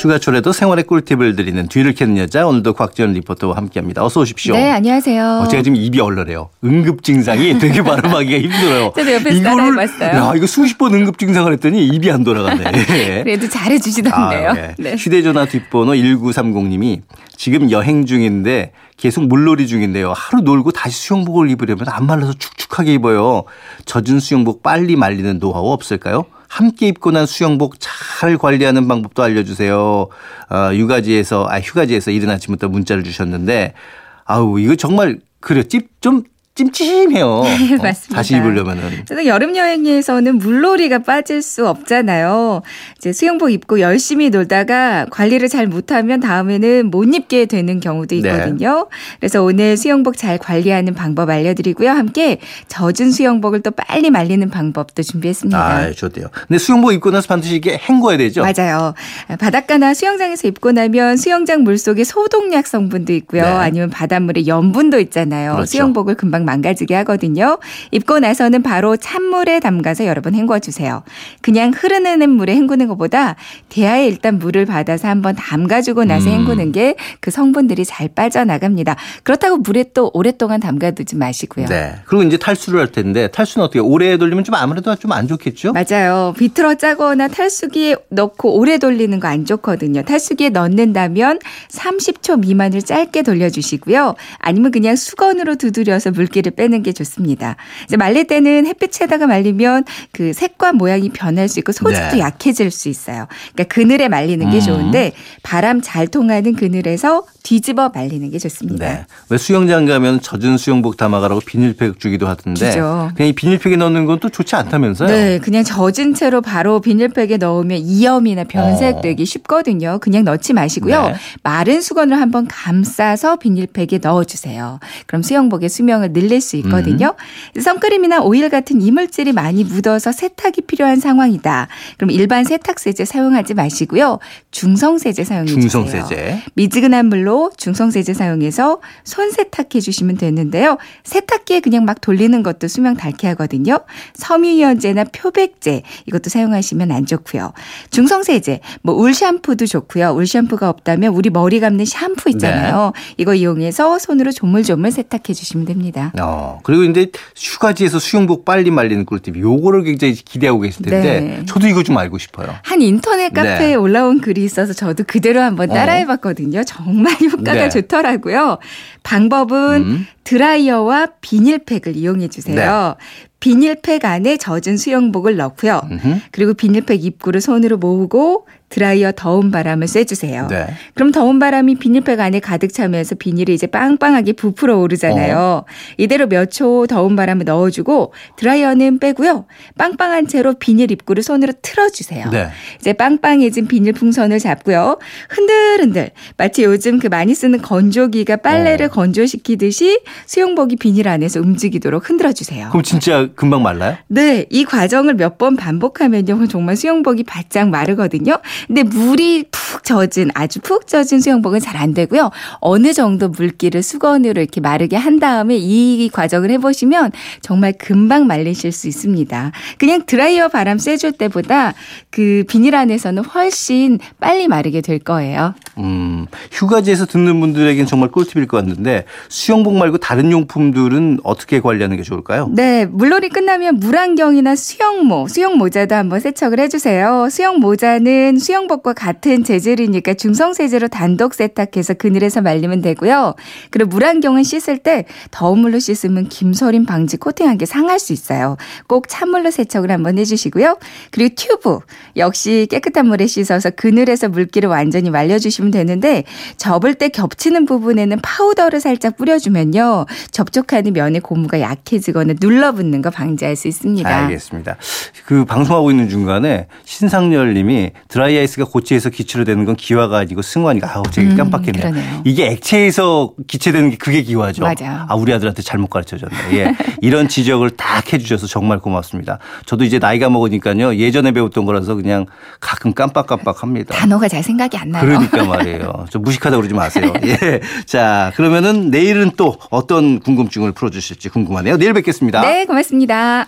휴가철에도 생활의 꿀팁을 드리는 뒤를 캐는 여자 오늘도 곽지연 리포터와 함께합니다. 어서 오십시오. 네, 안녕하세요. 어, 제가 지금 입이 얼얼해요. 응급 증상이 되게 발음하기가 힘들어요. 저도 옆에서 따라해봤어요. 야 이거 수십 번 응급 증상을 했더니 입이 안 돌아가네. 그래도 잘해 주시던데요. 아, 네. 네. 휴대전화 뒷번호 1930님이 지금 여행 중인데 계속 물놀이 중인데요. 하루 놀고 다시 수영복을 입으려면 안 말라서 축축하게 입어요. 젖은 수영복 빨리 말리는 노하우 없을까요? 함께 입고 난 수영복 잘 관리하는 방법도 알려주세요. 어, 육아지에서, 아, 휴가지에서 이른 아침부터 문자를 주셨는데, 아우, 이거 정말, 그래, 찝, 좀 찜찜해요. 네, 어, 맞습니다. 다시 입으려면은. 그래서 여름 여행에서는 물놀이가 빠질 수 없잖아요. 이제 수영복 입고 열심히 놀다가 관리를 잘 못하면 다음에는 못 입게 되는 경우도 네. 있거든요. 그래서 오늘 수영복 잘 관리하는 방법 알려드리고요. 함께 젖은 수영복을 또 빨리 말리는 방법도 준비했습니다. 아, 좋대요. 근데 수영복 입고 나서 반드시 이게 헹궈야 되죠? 맞아요. 바닷가나 수영장에서 입고 나면 수영장 물 속에 소독약 성분도 있고요. 네. 아니면 바닷물에 염분도 있잖아요. 그렇죠. 수영복을 금방 망가지게 하거든요. 입고 나서는 바로 찬물에 담가서 여러 번 헹궈 주세요. 그냥 흐르는 물에 헹구는 것보다 대야에 일단 물을 받아서 한번 담가주고 나서 음. 헹구는 게 그 성분들이 잘 빠져나갑니다. 그렇다고 물에 또 오랫동안 담가두지 마시고요. 네. 그리고 이제 탈수를 할 텐데 탈수는 어떻게 오래 돌리면 좀 아무래도 좀 안 좋겠죠? 맞아요. 비틀어 짜거나 탈수기에 넣고 오래 돌리는 거 안 좋거든요. 탈수기에 넣는다면 30초 미만을 짧게 돌려주시고요. 아니면 그냥 수건으로 두드려서 물 기를 빼는 게 좋습니다. 이제 말릴 때는 햇빛에다가 말리면 그 색과 모양이 변할 수 있고 소질도 네. 약해질 수 있어요. 그러니까 그늘에 말리는 게 음. 좋은데 바람 잘 통하는 그늘에서 뒤집어 말리는 게 좋습니다. 네. 왜 수영장 가면 젖은 수영복 담아가라고 비닐팩 주기도 하던데 주죠. 그냥 이 비닐팩에 넣는 건 또 좋지 않다면서요? 네, 그냥 젖은 채로 바로 비닐팩에 넣으면 이염이나 변색되기 쉽거든요. 그냥 넣지 마시고요. 어. 네. 마른 수건을 한번 감싸서 비닐팩에 넣어주세요. 그럼 수영복의 수명을 늘릴 수 있거든요. 음. 선크림이나 오일 같은 이물질이 많이 묻어서 세탁이 필요한 상황이다. 그럼 일반 세탁세제 사용하지 마시고요. 중성세제 사용해 주세요. 중성세제. 미지근한 물로 중성세제 사용해서 손 세탁해 주시면 되는데요. 세탁기에 그냥 막 돌리는 것도 수명 닳게 하거든요. 섬유유연제나 표백제 이것도 사용하시면 안 좋고요. 중성세제 뭐 울 샴푸도 좋고요. 울 샴푸가 없다면 우리 머리 감는 샴푸 있잖아요. 이거 이용해서 손으로 조물조물 세탁해 주시면 됩니다. 어, 그리고 이제 휴가지에서 수영복 빨리 말리는 꿀팁 요거를 굉장히 기대하고 계실 텐데 네. 저도 이거 좀 알고 싶어요. 한 인터넷 네. 카페에 올라온 글이 있어서 저도 그대로 한번 따라해 봤거든요. 정말 효과가 네. 좋더라고요. 방법은 음. 드라이어와 비닐팩을 이용해 주세요. 비닐팩 안에 젖은 수영복을 넣고요. 음흠. 그리고 비닐팩 입구를 손으로 모으고 드라이어 더운 바람을 쐬주세요. 네. 그럼 더운 바람이 비닐팩 안에 가득 차면서 비닐이 이제 빵빵하게 부풀어 오르잖아요. 이대로 몇 초 더운 바람을 넣어주고 드라이어는 빼고요. 빵빵한 채로 비닐 입구를 손으로 틀어주세요. 네. 이제 빵빵해진 비닐 풍선을 잡고요. 흔들흔들 마치 요즘 그 많이 쓰는 건조기가 빨래를 어. 건조시키듯이 수영복이 비닐 안에서 움직이도록 흔들어 주세요. 그럼 진짜 금방 말라요? 네, 이 과정을 몇 번 반복하면요, 정말 수영복이 바짝 마르거든요. 근데 물이 푹 젖은, 아주 푹 젖은 수영복은 잘 안 되고요. 어느 정도 물기를 수건으로 이렇게 마르게 한 다음에 이 과정을 해보시면 정말 금방 말리실 수 있습니다. 그냥 드라이어 바람 쐬줄 때보다 그 비닐 안에서는 훨씬 빨리 마르게 될 거예요. 음, 휴가지에서 듣는 분들에겐 정말 꿀팁일 것 같은데 수영복 말고 다른 용품들은 어떻게 관리하는 게 좋을까요? 네, 물놀이 끝나면 물안경이나 수영모, 수영 모자도 한번 세척을 해주세요. 수영 모자는 수영 복과 같은 재질이니까 중성세제로 단독 세탁해서 그늘에서 말리면 되고요. 그리고 물안경은 씻을 때 더운 물로 씻으면 김서림 방지 코팅한 게 상할 수 있어요. 꼭 찬물로 세척을 한번 해주시고요. 그리고 튜브 역시 깨끗한 물에 씻어서 그늘에서 물기를 완전히 말려주시면 되는데 접을 때 겹치는 부분에는 파우더를 살짝 뿌려주면요. 접촉하는 면의 고무가 약해지거나 눌러붙는 거거 방지할 수 있습니다. 알겠습니다. 그 방송하고 있는 중간에 신상열 님이 드라이아이스가 고체에서 기체로 되는 건 기화가 아니고 승화니까 아우 제가 음, 깜빡했네. 그러네요. 이게 액체에서 기체되는 게 그게 기화죠. 맞아요. 아 우리 아들한테 잘못 가르쳐 줬네. 예. 이런 지적을 딱 해주셔서 정말 고맙습니다. 저도 이제 나이가 먹으니까요 예전에 배웠던 거라서 그냥 가끔 깜빡깜빡합니다. 단어가 잘 생각이 안 나요. 그러니까 말이에요. 좀 무식하다 그러지 마세요. 예. 자, 그러면은 내일은 또 어떤 궁금증을 풀어주실지 궁금하네요. 내일 뵙겠습니다. 네, 고맙습니다.